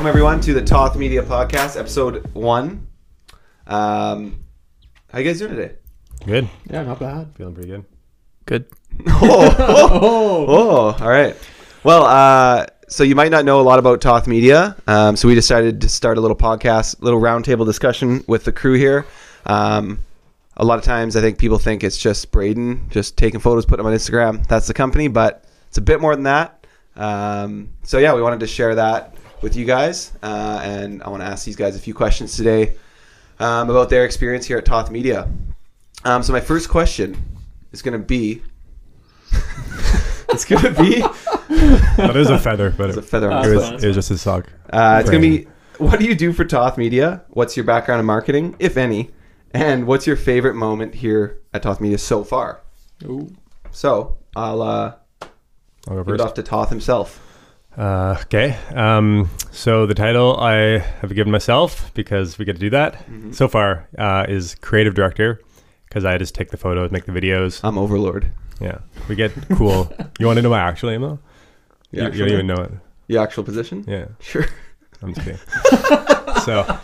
welcome everyone to the Toth Media Podcast, episode one. Um, how you guys doing today? Good. Yeah, not bad. Feeling pretty good. Good. Oh, oh, oh, all right. Well, uh, so you might not know a lot about Toth Media, um, so we decided to start a little podcast, little roundtable discussion with the crew here. Um, a lot of times, I think people think it's just Braden just taking photos, putting them on Instagram. That's the company, but it's a bit more than that. Um, so yeah, we wanted to share that with you guys, uh, and I want to ask these guys a few questions today um, about their experience here at Toth Media. Um, so my first question is going to be, it's going to be, That is a feather, but it's it, a feather on it my was, foot. it was just a sock. Uh, it's going to be, what do you do for Toth Media? What's your background in marketing, if any? And what's your favorite moment here at Toth Media so far? Ooh. So I'll uh, I'll go give it first. off to Toth himself. Uh, okay. Um, so the title I have given myself because we get to do that Mm-hmm. so far uh, is creative director because I just take the photos, make the videos. I'm Overlord. Yeah, we get cool. you want to know my actual? The You, you don't even know it. The actual position? Yeah, Sure. I'm just kidding. so,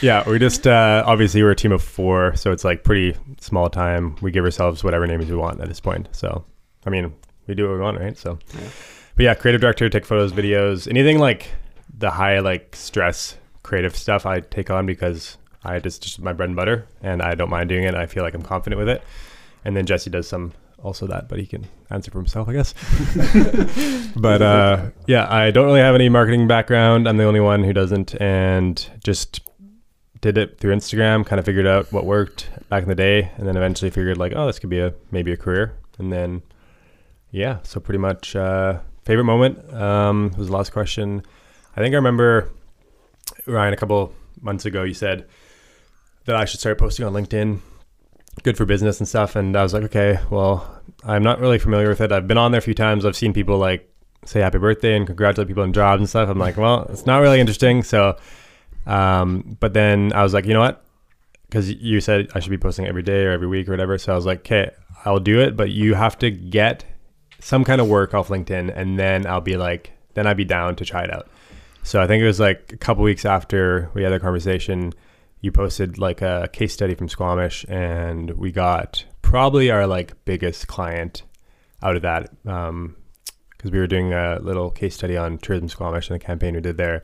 yeah, we just uh, obviously we're a team of four, so it's like pretty small time. We give ourselves whatever names we want at this point. So, I mean, we do what we want, right? So, Yeah. But yeah, creative director, take photos, videos, anything like the high like stress creative stuff I take on because I just just my bread and butter, and I don't mind doing it. I feel like I'm confident with it. And then Jesse does some also that, but he can answer for himself, I guess. but uh, yeah, I don't really have any marketing background. I'm the only one who doesn't, and just did it through Instagram. Kind of figured out what worked back in the day, and then eventually figured like, oh, this could be a maybe a career. And then yeah, so pretty much uh, favorite moment um, was the last question. I think I remember Ryan a couple months ago. You said that I should start posting on LinkedIn. Good for business and stuff. And I was like, okay, well, I'm not really familiar with it. I've been on there a few times. I've seen people like say happy birthday and congratulate people on jobs and stuff. I'm like, well, it's not really interesting. So, um, but then I was like, you know what? Because you said I should be posting every day or every week or whatever. So I was like, okay, I'll do it, but you have to get some kind of work off LinkedIn, and then I'll be like, then I'd be down to try it out. So I think it was like a couple weeks after we had the conversation, you posted like a case study from Squamish, and we got probably our like biggest client out of that um, because we were doing a little case study on tourism Squamish and the campaign we did there.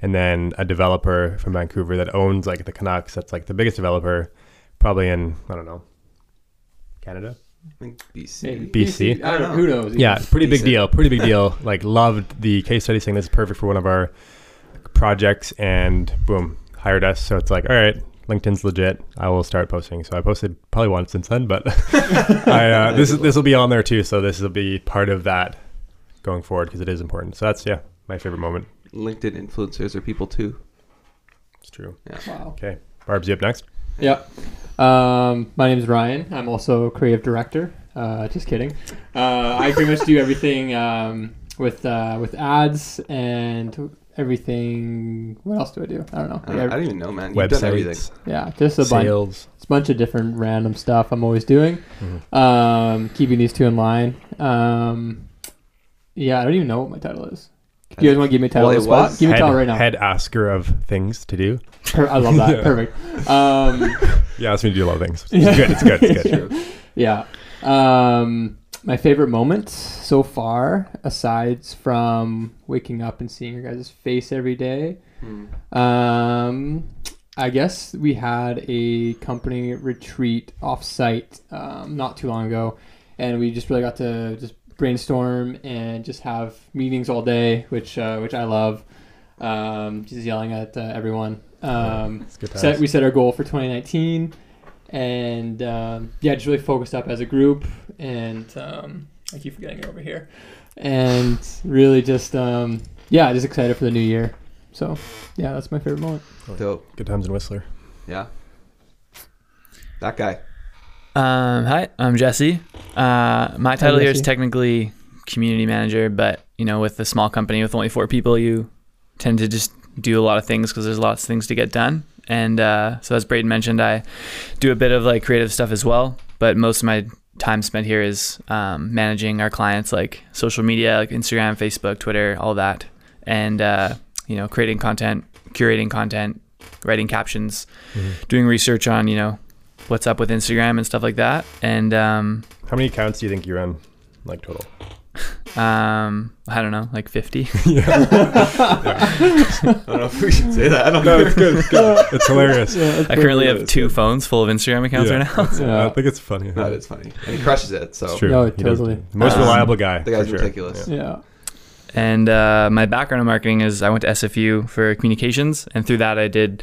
And then a developer from Vancouver that owns like the Canucks, that's like the biggest developer, probably in I don't know, Canada. I think BC. Maybe. BC? I don't know. Who knows? Yeah, pretty big Decent. deal. Pretty big deal. Like loved the case study saying this is perfect for one of our projects and boom, hired us. So it's like, all right, LinkedIn's legit. I will start posting. So I posted probably once since then, but I, uh, this this will be on there too. So this will be part of that going forward because it is important. So that's yeah, my favorite moment. LinkedIn influencers are people too. It's true. Wow. Okay, Barb's you up next. Yeah. Um, my name is Ryan. I'm also creative director. Uh, just kidding. Uh, I pretty much do everything um, with uh, with ads and everything. What else do I do? I don't know. I don't, I don't even know, man. You've done everything. Yeah, just a bunch, sales. a bunch of different random stuff. I'm always doing. Mhm. Um, keeping these two in line. Um, yeah, I don't even know what my title is. Do you guys want to give me a title Well, on the it spot? was Give me a Head, title right now. head asker of things to do. Per- I love that. Yeah. Perfect. Um, Yeah, that's me to do a lot of things. It's Yeah. good. It's good. It's good. True. Yeah. Um, my favorite moment so far, aside from waking up and seeing your guys' face every day, Hmm. um, I guess we had a company retreat offsite um, not too long ago, and we just really got to just brainstorm and just have meetings all day, which uh, which I love. Um, just yelling at uh, everyone. Um, good. set, we set our goal for 2019 and um, yeah just really focused up as a group and um, i keep forgetting it over here and really just um, yeah just excited for the new year so yeah that's my favorite moment Dope. Good times in Whistler. Yeah. That guy. Um, hi, I'm Jesse. Uh, my title here is technically community manager, but you know, with a small company with only four people, you tend to just do a lot of things because there's lots of things to get done. And uh, so, as Braden mentioned, I do a bit of like creative stuff as well. But most of my time spent here is um, managing our clients, like social media, like Instagram, Facebook, Twitter, all that. And uh, you know, creating content, curating content, writing captions, Mhm. doing research on, you know, what's up with Instagram and stuff like that. And um, How many accounts do you think you run, like total? um, I don't know, like 50. I don't know if we should say that. I don't No, know. it's good. It's good. It's hilarious. I currently have two phones full of Instagram accounts Yeah. right now. Yeah. I think it's funny. No, it's funny. And he crushes it. So It's true. No, totally. Most Um, reliable guy. the guy's for sure. ridiculous. Yeah. And uh, my background in marketing is I went to SFU for communications, and through that I did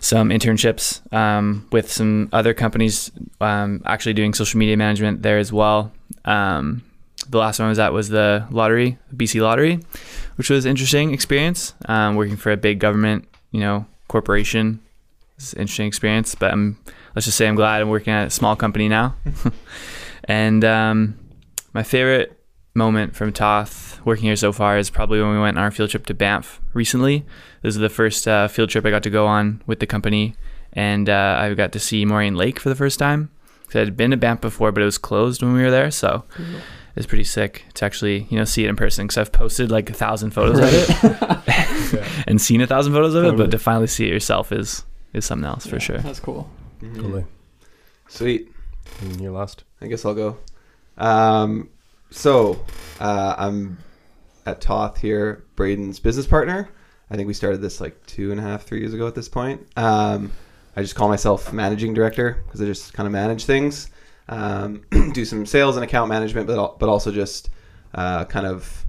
some internships um, with some other companies, um, actually doing social media management there as well. Um, the last one I was at was the lottery, BC Lottery, which was an interesting experience. Um, working for a big government, you know, corporation, it's an interesting experience. But I'm, let's just say I'm glad I'm working at a small company now. and um, my favorite moment from Toth working here so far is probably when we went on our field trip to Banff recently. This is the first uh, field trip I got to go on with the company, and uh, I got to see Moraine Lake for the first time. 'Cause I had been to Banff before, but it was closed when we were there, so it's pretty sick to actually you know see it in person. Because I've posted like a thousand photos of it and seen a thousand photos of it, Totally. but to finally see it yourself is is something else for sure. That's cool. Mhm. Totally. Sweet. And you're lost. I guess I'll go. Um, so uh, I'm at Toth here, Braden's business partner. I think we started this like two and a half, three years ago at this point. Um, I just call myself managing director because I just kind of manage things, um, do some sales and account management, but but also just uh, kind of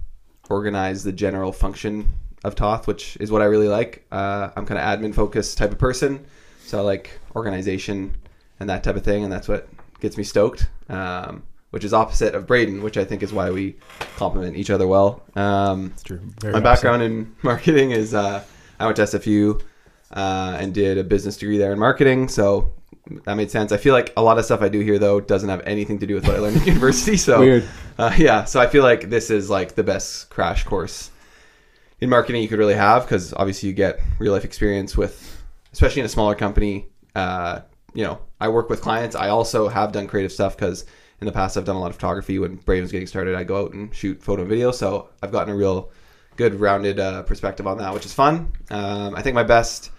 organize the general function of Toth, which is what I really like. Uh, I'm kind of admin focused type of person, so I like organization and that type of thing, and that's what gets me stoked. Um, which is opposite of Braden, which I think is why we complement each other well. Um, It's true. Very my background in marketing is uh, I went to SFU uh, and did a business degree there in marketing, so that made sense. I feel like a lot of stuff I do here though doesn't have anything to do with what I learned in university. So Weird. uh, yeah, so I feel like this is like the best crash course in marketing you could really have because obviously you get real life experience with, especially in a smaller company. Uh, you know, I work with clients. I also have done creative stuff because in the past I've done a lot of photography. When Brave was getting started, I go out and shoot photo and video. So I've gotten a real good rounded uh, perspective on that, which is fun. Um, I think my best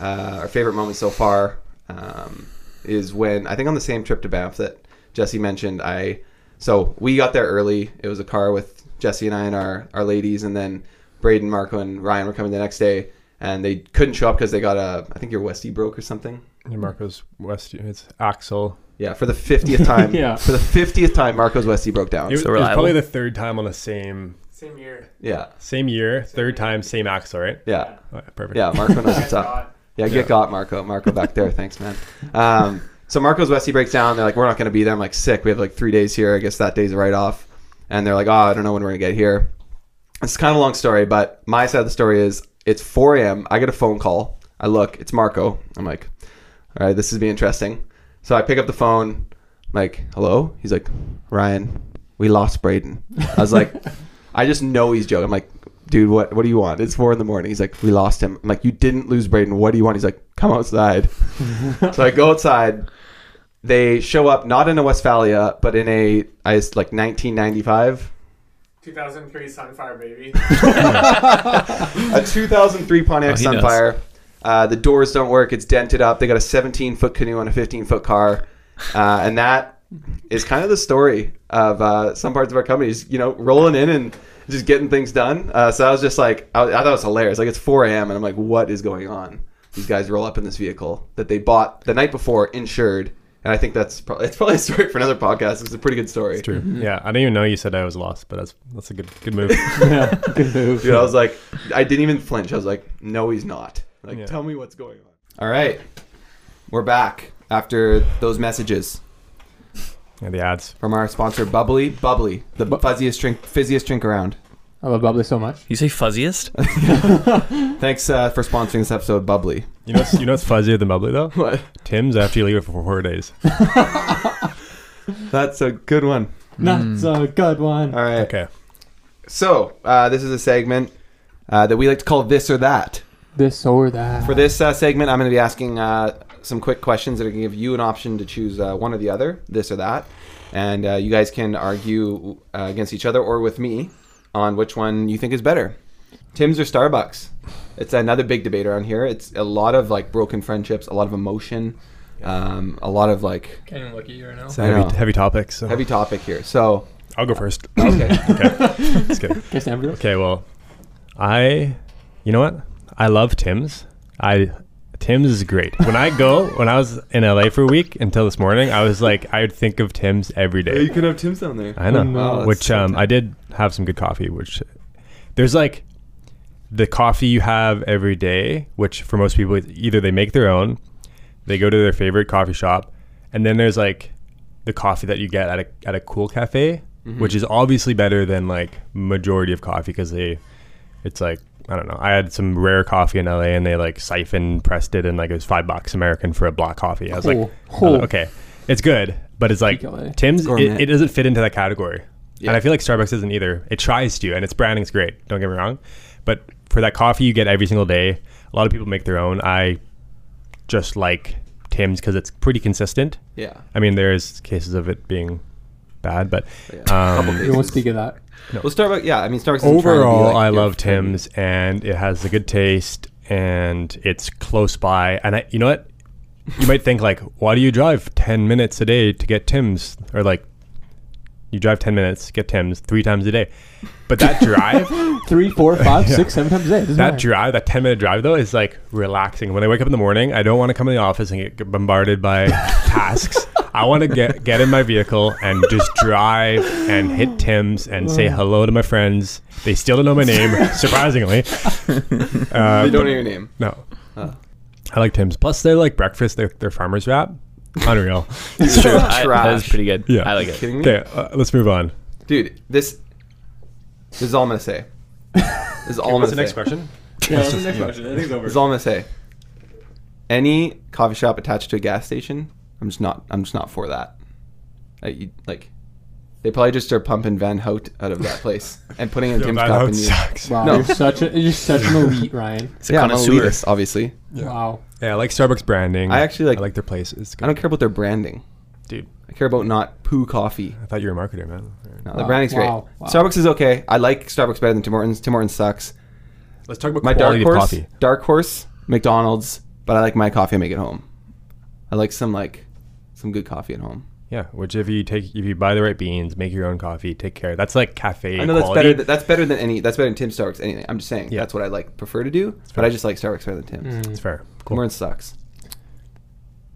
uh, or favorite moment so far um, is when I think on the same trip to Banff that Jesse mentioned. I so we got there early. It was a car with Jesse and I and our our ladies, and then Braden, Marco, and Ryan were coming the next day, and they couldn't show up because they got a I think your Westie broke or something. Yeah, Marco's West. It's axle. Yeah, for the fiftieth time. Yeah. For the fiftieth time, Marco's Westie broke down. It was, So it was reliable. probably the third time on the same same year. yeah, Same year, third time, same axle, right? yeah, Oh, perfect. yeah. Marco knows what's up. Yeah, get Yeah. got Marco. Marco back there. Thanks, man. Um, so Marco's Westie breaks down. They're like, we're not going to be there. I'm like, sick. We have like three days here. I guess that day's a write off. And they're like, oh, I don't know when we're going to get here. It's kind of a long story, but my side of the story is it's 4 a.m. I get a phone call. I look, it's Marco. I'm like, all right, this is be interesting. So I pick up the phone. I'm like, hello? He's like, Ryan, we lost Braden. I was like, I just know he's joking. I'm like, dude, what what do you want? It's four in the morning. He's like, we lost him. I'm like, you didn't lose Braden. What do you want? He's like, come outside. so I go outside. They show up not in a Westfalia, but in a I like 1995, 2003 Sunfire baby. a 2003 Pontiac Oh, he knows. Sunfire. Uh, the doors don't work. It's dented up. They got a 17 foot canoe on a 15 foot car, uh, and that is kind of the story of uh, some parts of our companies. You know, rolling in and just getting things done. Uh, so I was just like, I, I thought it was hilarious. Like it's 4 a.m. and I'm like, what is going on? These guys roll up in this vehicle that they bought the night before, insured. And I think that's probably it's probably a story for another podcast. It's a pretty good story. It's true. Yeah, I didn't even know you said I was lost, but that's that's a good good move. yeah, good move. Dude, I was like, I didn't even flinch. I was like, no, he's not. Like, Yeah. tell me what's going on. All right, we're back after those messages yeah, the ads. from our sponsor, Bubbly. Bubbly, the fuzziest drink, fizziest drink around. I love bubbly so much. You say fuzziest? Thanks uh, for sponsoring this episode, Bubbly. You know, what's, you know what's fuzzier than bubbly though? What? Tim's after you leave it for four days. That's a good one. That's a good one. All right. Okay. So uh, this is a segment uh, that we like to call this or that. This or that. For this uh, segment, I'm going to be asking uh, some quick questions that are going to give you an option to choose uh, one or the other, this or that. And uh, you guys can argue uh, against each other or with me on which one you think is better. Tim's or Starbucks? It's another big debate around here. It's a lot of like broken friendships, a lot of emotion, um, a lot of like Can't even look at you right now. It's a I heavy, know. heavy topic. So heavy topic here. So I'll go first. okay, okay. Just kidding. Okay, stand for this. Okay, well, I, you know what? I love Tim's. I Tim's is great. When I go, when I was in LA for a week until this morning, I was like, I would think of Tim's every day. Yeah, you can have Tim's down there. I know. Oh, no. Wow, which so um. I did have some good coffee. Which there's like the coffee you have every day, which for most people either they make their own, they go to their favorite coffee shop, and then there's like the coffee that you get at a at a cool cafe, Mm-hmm. which is obviously better than like majority of coffee because they, it's like I don't know. I had some rare coffee in LA and they like siphon pressed it and like it was five bucks American for a black coffee. I was like, Oh, I was like, okay, it's good, but it's like Peak Tim's. It, it doesn't fit into that category, Yeah. and I feel like Starbucks isn't either. It tries to, and its branding's great. Don't get me wrong, but for that coffee you get every single day, a lot of people make their own. I just like Tim's because it's pretty consistent. Yeah. I mean, there's cases of it being bad, but Yeah. Um. We won't speak of that. Well, Starbucks. Yeah, I mean Starbucks. isn't to be, overall, like, I give- love Tim's, and it has a good taste, and it's close by. And I, you know what? You might think like, why do you drive ten minutes a day to get Tim's, or like, you drive ten minutes get Tim's three times a day, but that drive. Three, four, five, Yeah. six, seven times a day. That matter. drive, that 10 minute drive though, is like relaxing. When I wake up in the morning, I don't want to come in the office and get bombarded by tasks. I want to get get in my vehicle and just drive and hit Tim's and say hello to my friends. They still don't know my name, surprisingly. Uh, They don't know your name. No. Oh. I like Tim's. Plus, they're like breakfast. They're, they're farmer's wrap. Unreal. It's true. I, that is Trash. pretty good. Yeah. I like it. Kidding me? Okay, uh, let's move on. Dude, this. This is all I'm gonna say. This is all I'm gonna say. question? Yeah, what's the next question? I think it's over. This is all I'm gonna say. Any coffee shop attached to a gas station, I'm just not. I'm just not for that. I, you- like, they probably just are pumping Van Houtte out of that place and putting it in Yo, Tim's that cup. out And you, sucks. Wow, No. you're such a you're such an elite, Ryan. It's a yeah, I'm connoisseur. elitist, obviously. Wow. Yeah, I like Starbucks branding. I actually like- I like their places. I don't care about their branding. Dude, I care about not poo coffee. I thought you were a marketer, man. No, the Wow, branding's great. wow, wow. Starbucks is okay. I like Starbucks better than Tim Hortons. Tim Hortons sucks. Let's talk about My dark quality horse, of coffee. dark horse, McDonald's. But I like my coffee. I make it home. I like some like some good coffee at home. Yeah, which if you take if you buy the right beans, make your own coffee, take care. That's like cafe. I know that's quality. better. th- That's better than any. That's better than Tim Starbucks. Anything. I'm just saying. Yeah. That's what I like prefer to do. But fair. I just like Starbucks better than Tim's. It's fair. Tim Cool. Hortons sucks.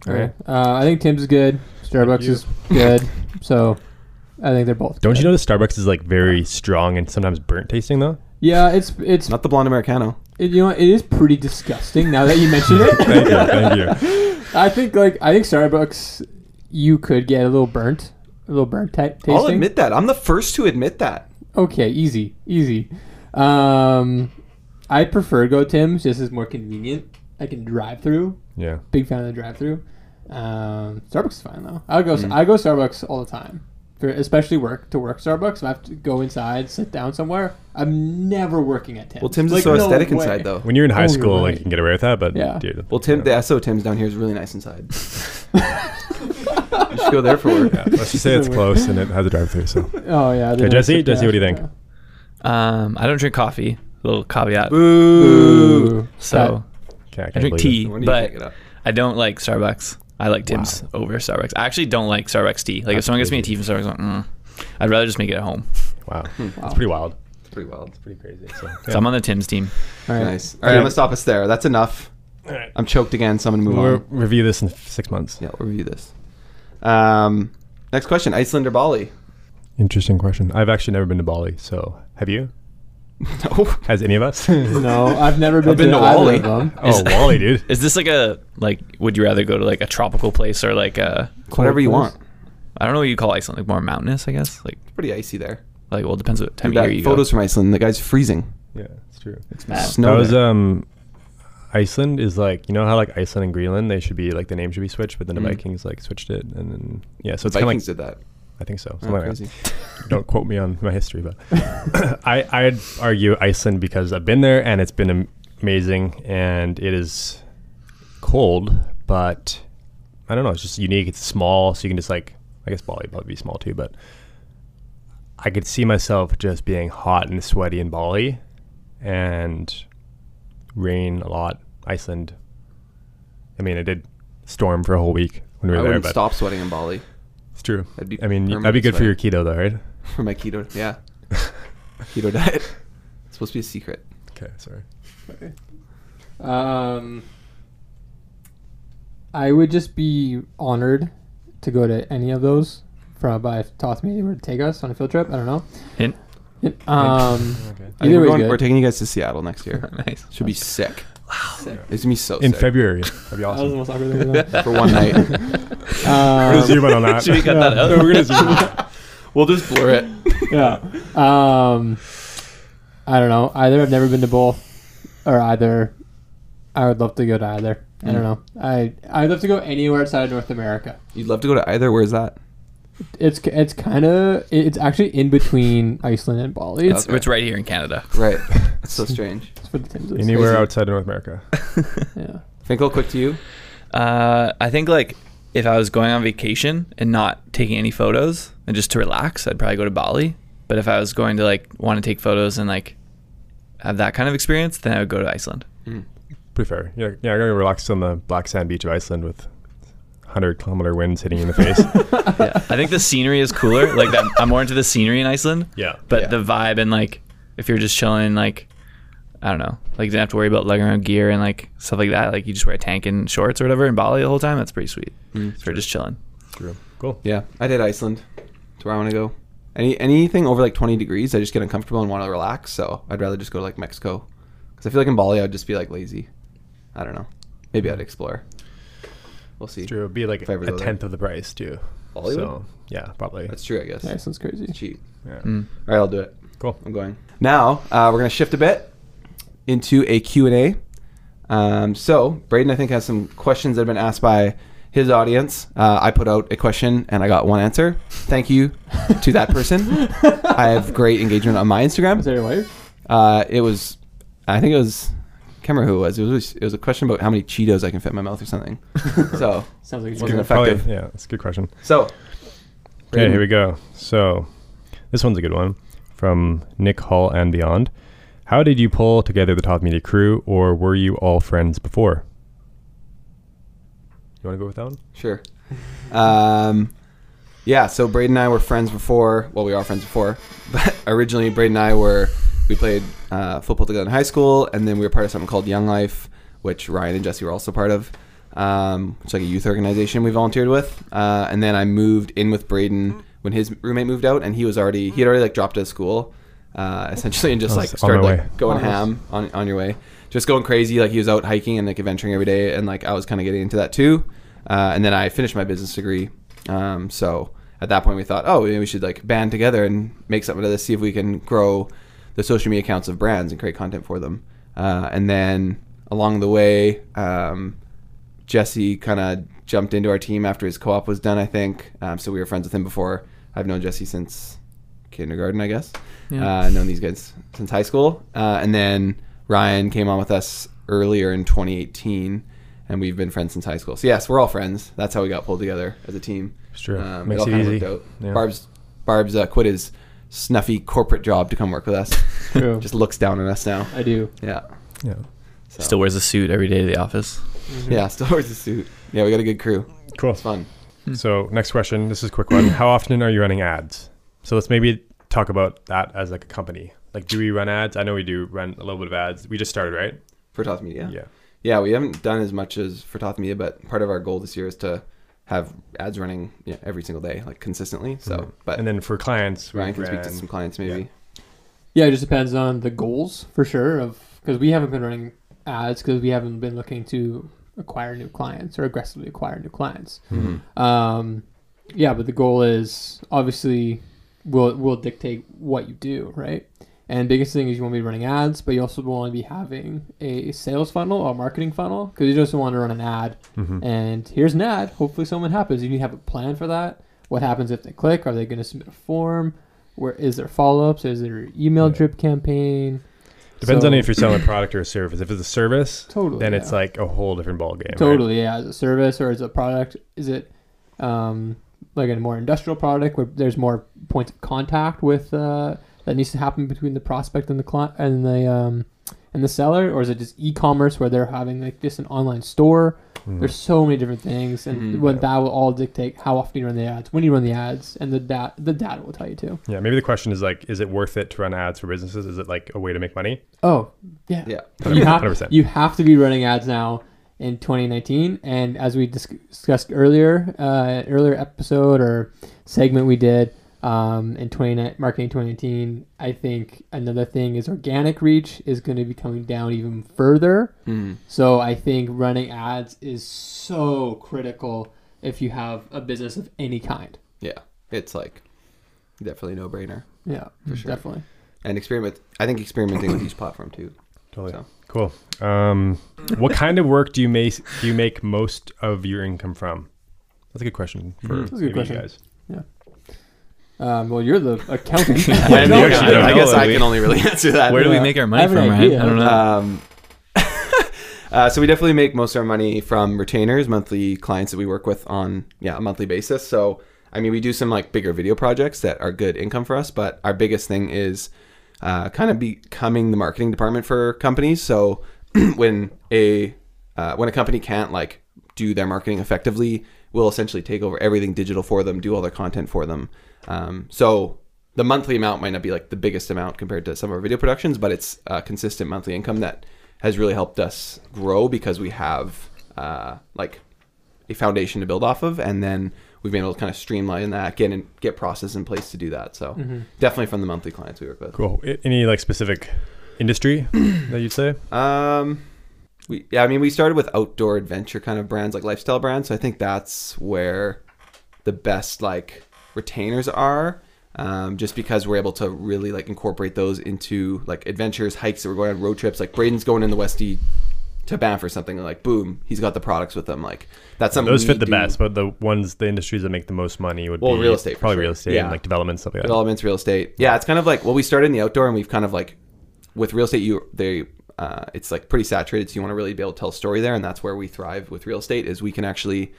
Okay. Uh, I think Tim's is good. Starbucks is good. So I think they're both. Don't good. you notice Starbucks is like very strong and sometimes burnt tasting though? Yeah, it's it's Not the blonde americano. it, you know what, it is pretty disgusting now that you mention it. Thank you, thank you. I think like I think Starbucks, you could get a little burnt, a little burnt type tasting. I'll admit that. I'm the first to admit that. Okay, easy, easy. Um, I prefer Go Tim's just as more convenient. I can drive through. Yeah. Big fan of the drive through. Um, Starbucks is fine though. I go Mm. I go Starbucks all the time. For especially work to work Starbucks. If I have to go inside, sit down somewhere, I'm never working at Tim's. Well, Tim's Like, is so no aesthetic way. inside though. When you're in high Oh, you're school, like you can get away with that, but Yeah. dude. Well, Tim, yeah. the SO Tim's down here is really nice inside. you should go there for work. Yeah, let's just say it's close and it has a drive-through. So Oh yeah. Okay, Jesse, Jesse, what do you cash, think? Um, I don't drink coffee. Little caveat. Boo. Ooh. So okay, I, I drink tea, When do you but pick it up? I don't like Starbucks. I like Tim's over Starbucks. I actually don't like Starbucks tea. Like if That's someone gets me a tea from Starbucks, I'm like, mm, I'd rather just make it at home. it. Wow, Wow. it's pretty wild. It's pretty wild. It's pretty crazy. So, So I'm on the Tim's team. All right. Nice. All right, I'm gonna stop us there. That's enough. All right. I'm choked again, so I'm gonna move We'll on. review this in six months. Yeah, we'll review this. Um, next question: Iceland or Bali? Interesting question. I've actually never been to Bali, so have you? no. Has any of us? No, I've never been, been to, to either Wally. of them. oh, Is- Wally, dude. Is this like a like? Would you rather go to like a tropical place or like a? Whatever you want. I don't know what you call Iceland. Like more mountainous, I guess. Like It's pretty icy there. like well, it depends what time Dude, of year you photos go. from Iceland. The guy's freezing. Yeah, it's true. It's bad. Snow that was there. um, Iceland is like you know how like Iceland and Greenland they should be like the name should be switched, but then the Mhm. Vikings like switched it, and then yeah, so it's kind of like Vikings did that. I think so. Oh, Something like Don't quote me on my history, but I I'd argue Iceland because I've been there and it's been am- amazing and it is cold, but I don't know. It's just unique. It's small, so you can just like I guess Bali would probably be small too, but I could see myself just being hot and sweaty in Bali, and rain a lot. Iceland. I mean, it did storm for a whole week when we I were there, wouldn't but stop sweating in Bali. it's true. That'd be I mean, permanent that'd be good for your keto, though, right? for my keto. Yeah, keto diet. It's supposed to be a secret. Okay, sorry. Um, I would just be honored to go to any of those from by Toth Media were to take us on a field trip. I don't know. Hint. Um, Okay. I think either we're, way, going- good. we're taking you guys to Seattle next year. nice. Should be sick. Sick. It's gonna be so In sick. February, that'd be That was the awesome. most awkward thing. I've done. for one night. We're gonna Um, zoom in on that. Should we cut that out? No, we're gonna zoom we'll just blur it. yeah. Um, I don't know. Either I've never been to both, or either I would love to go to either. I don't Mm. know. I I'd love to go anywhere outside of North America. You'd love to go to either. Where's that? It's it's kind of it's actually in between Iceland and Bali. It's, It's, it's right here in Canada. Right. It's so strange. it's for the Timbs. Anywhere crazy. outside of North America. Yeah. Finkel, quick to you. Uh, I think like if I was going on vacation and not taking any photos and just to relax, I'd probably go to Bali. But if I was going to like want to take photos and like have that kind of experience, then I would go to Iceland. Pretty fair. Yeah, yeah. I'm gonna relax on the black sand beach of Iceland with 100 kilometer winds hitting you in the face. yeah, I think the scenery is cooler. Like that, I'm more into the scenery in Iceland. yeah. But Yeah. the vibe and like if you're just chilling, like I don't know, like you don't have to worry about lugging around gear and like stuff like that. Like you just wear a tank and shorts or whatever in Bali the whole time. That's pretty sweet. Mm. If you're just chilling. True. Cool. Yeah, I did Iceland. That's where I want to go. Any anything over like 20 degrees, I just get uncomfortable and want to relax. So I'd rather just go to like Mexico, because I feel like in Bali I'd just be like lazy. I don't know. Maybe I'd explore. We'll see. It's true. It'd be like If I ever a go there. tenth of the price too. Bollywood? So yeah, probably. That's true, I guess. Yeah, Iceland's crazy. It's cheap. yeah. Mm. All right, I'll do it. Cool. I'm going. Now uh, we're gonna shift a bit into a Q and A. Um, so Braden, I think, has some questions that have been asked by his audience. Uh, I put out a question and I got one answer. Thank you to that person. I have great engagement on my Instagram. Is that your wife? Uh, it was, I think it was, I can't remember who it was. It was it was a question about how many Cheetos I can fit in my mouth or something. so Sounds like it's Wasn't good. Probably- effective. yeah, that's a good question. so. Okay, Braden, here we go. So, this one's a good one from Nick Hall and beyond. How did you pull together the Toth Media crew, or were you all friends before? You want to go with that one? Sure. Um, yeah, so Braden and I were friends before. Well, we are friends before, but originally Braden and I were we played uh, football together in high school, and then we were part of something called Young Life, which Ryan and Jesse were also part of. Um, it's like a youth organization we volunteered with, uh, and then I moved in with Braden when his roommate moved out, and he was already he had already like dropped out of school, uh, essentially, and just like was on my started like going ham on on your way, just going crazy. Like he was out hiking and like adventuring every day, and like I was kind of getting into that too. Uh, and then I finished my business degree. Um, so at that point, we thought, oh, maybe we should like band together and make something of this, see if we can grow the social media accounts of brands and create content for them. Uh, and then along the way, um, Jesse kind of jumped into our team after his co-op was done, I think. Um, so we were friends with him before. I've known Jesse since kindergarten, I guess. Yeah. Uh, known these guys since high school. Uh, and then Ryan came on with us earlier in 2018, and we've been friends since high school. So yes, we're all friends. That's how we got pulled together as a team. It's true. Um, Makes all it kinda easy. worked out. Yeah. Barb's Barb's uh, quit his snuffy corporate job to come work with us. True. Just looks down on us now. I do. Yeah. Yeah. So, Still wears a suit every day to the office. Mm-hmm. Yeah, still wears a suit. Yeah, we got a good crew. Cool. It's fun. Hmm. So next question. This is a quick one. How often are you running ads? So let's maybe talk about that as like a company. Like, do we run ads? I know we do run a little bit of ads. We just started, right? For Toth Media. Yeah. Yeah, we haven't done as much as for Toth Media, but part of our goal this year is to have ads running yeah, every single day, like consistently. So, Mhm. but and then for clients, we Ryan can speak to some clients maybe. Yeah, it just depends on the goals for sure. Of because we haven't been running ads because we haven't been looking to acquire new clients or aggressively acquire new clients. Mhm. Um, yeah, but the goal is obviously will will dictate what you do, right? And biggest thing is you want to be running ads, but you also want to be having a sales funnel or marketing funnel because you just want to run an ad Mhm. and here's an ad. Hopefully, someone happens. You need to have a plan for that. What happens if they click? Are they going to submit a form? Where is there follow ups? Is there email Yeah. drip campaign? Depends So- on if you're selling a product or a service. If it's a service, Totally. then it's like a whole different ballgame. right? totally yeah. As a service or as a product, is it um, like a more industrial product where there's more points of contact with uh, that needs to happen between the prospect and the client and the um, and the seller, or is it just e-commerce where they're having like just an online store? Mm. There's so many different things, and Mhm. what that will all dictate how often you run the ads, when you run the ads, and the dat the data will tell you too. Yeah, maybe the question is like, is it worth it to run ads for businesses? Is it like a way to make money? Oh, yeah. Yeah. You have 100%. you have to be running ads now in 2019, and as we dis- discussed earlier, uh, earlier episode or segment we did um, in 20 marketing 2019, I think another thing is organic reach is going to be coming down even further. Mm. So I think running ads is so critical if you have a business of any kind. Yeah. It's like definitely no brainer. Yeah, For sure. definitely. And experiment. I think experimenting with each platform too. Totally. So. Cool. Um, what kind of work do you make do you make most of your income from? That's a good question for Mhm. That's a good question. you guys. Um, well, you're the accountant. I, know, know, actually don't I guess I can only really answer that. Where do we make our money have from, Right? I don't know. Um, uh, so we definitely make most of our money from retainers, monthly clients that we work with on yeah a monthly basis. So I mean, we do some like bigger video projects that are good income for us, but our biggest thing is uh, kind of becoming the marketing department for companies. So when a uh, when a company can't like do their marketing effectively, we'll essentially take over everything digital for them, do all their content for them. Um, so the monthly amount might not be like the biggest amount compared to some of our video productions, but it's a consistent monthly income that has really helped us grow because we have uh, like a foundation to build off of, and then we've been able to kind of streamline that, get in, get process in place to do that. So Mhm. definitely from the monthly clients we work with. Cool. Any like specific industry that you'd say? Um, we yeah, I mean, we started with outdoor adventure kind of brands, like lifestyle brands. So I think that's where the best like retainers are. Um, just because we're able to really like incorporate those into like adventures, hikes that we're going on road trips. Like Braden's going in the Westie to Banff or something. Like boom, he's got the products with him. Like that's something Those fit the do. best, but the ones, the industries that make the most money would Well, be real estate probably sure. real estate Yeah. and like development stuff like that. developments, real estate. Yeah, it's kind of like well, we started in the outdoor, and we've kind of like with real estate. You they uh, it's like pretty saturated, so you want to really be able to tell a story there, and that's where we thrive with real estate. Is we can actually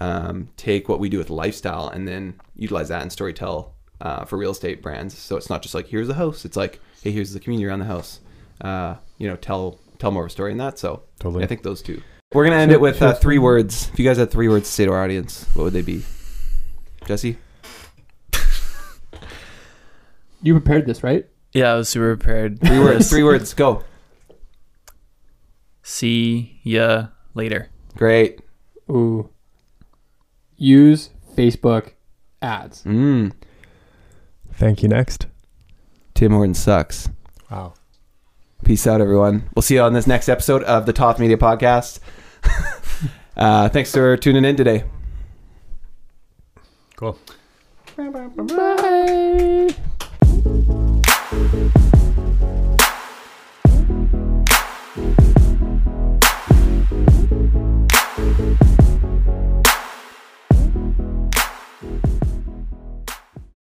um, take what we do with lifestyle and then utilize that in storytell uh, for real estate brands. So it's not just like here's the house. It's like hey, here's the community around the house. Uh, you know, tell tell more of a story in that. So Totally. I think those two. We're gonna end it with uh, three words. If you guys had three words to say to our audience, what would they be? Jesse. You prepared this, right? Yeah, I was super prepared. Three words. Three words. Go. See ya later. Great. Ooh. Use Facebook ads. Mm. Thank you. Next. Tim Horton sucks. Wow. Peace out, everyone. We'll see you on this next episode of the Toth Media Podcast. uh, thanks for tuning in today. Cool. Bye.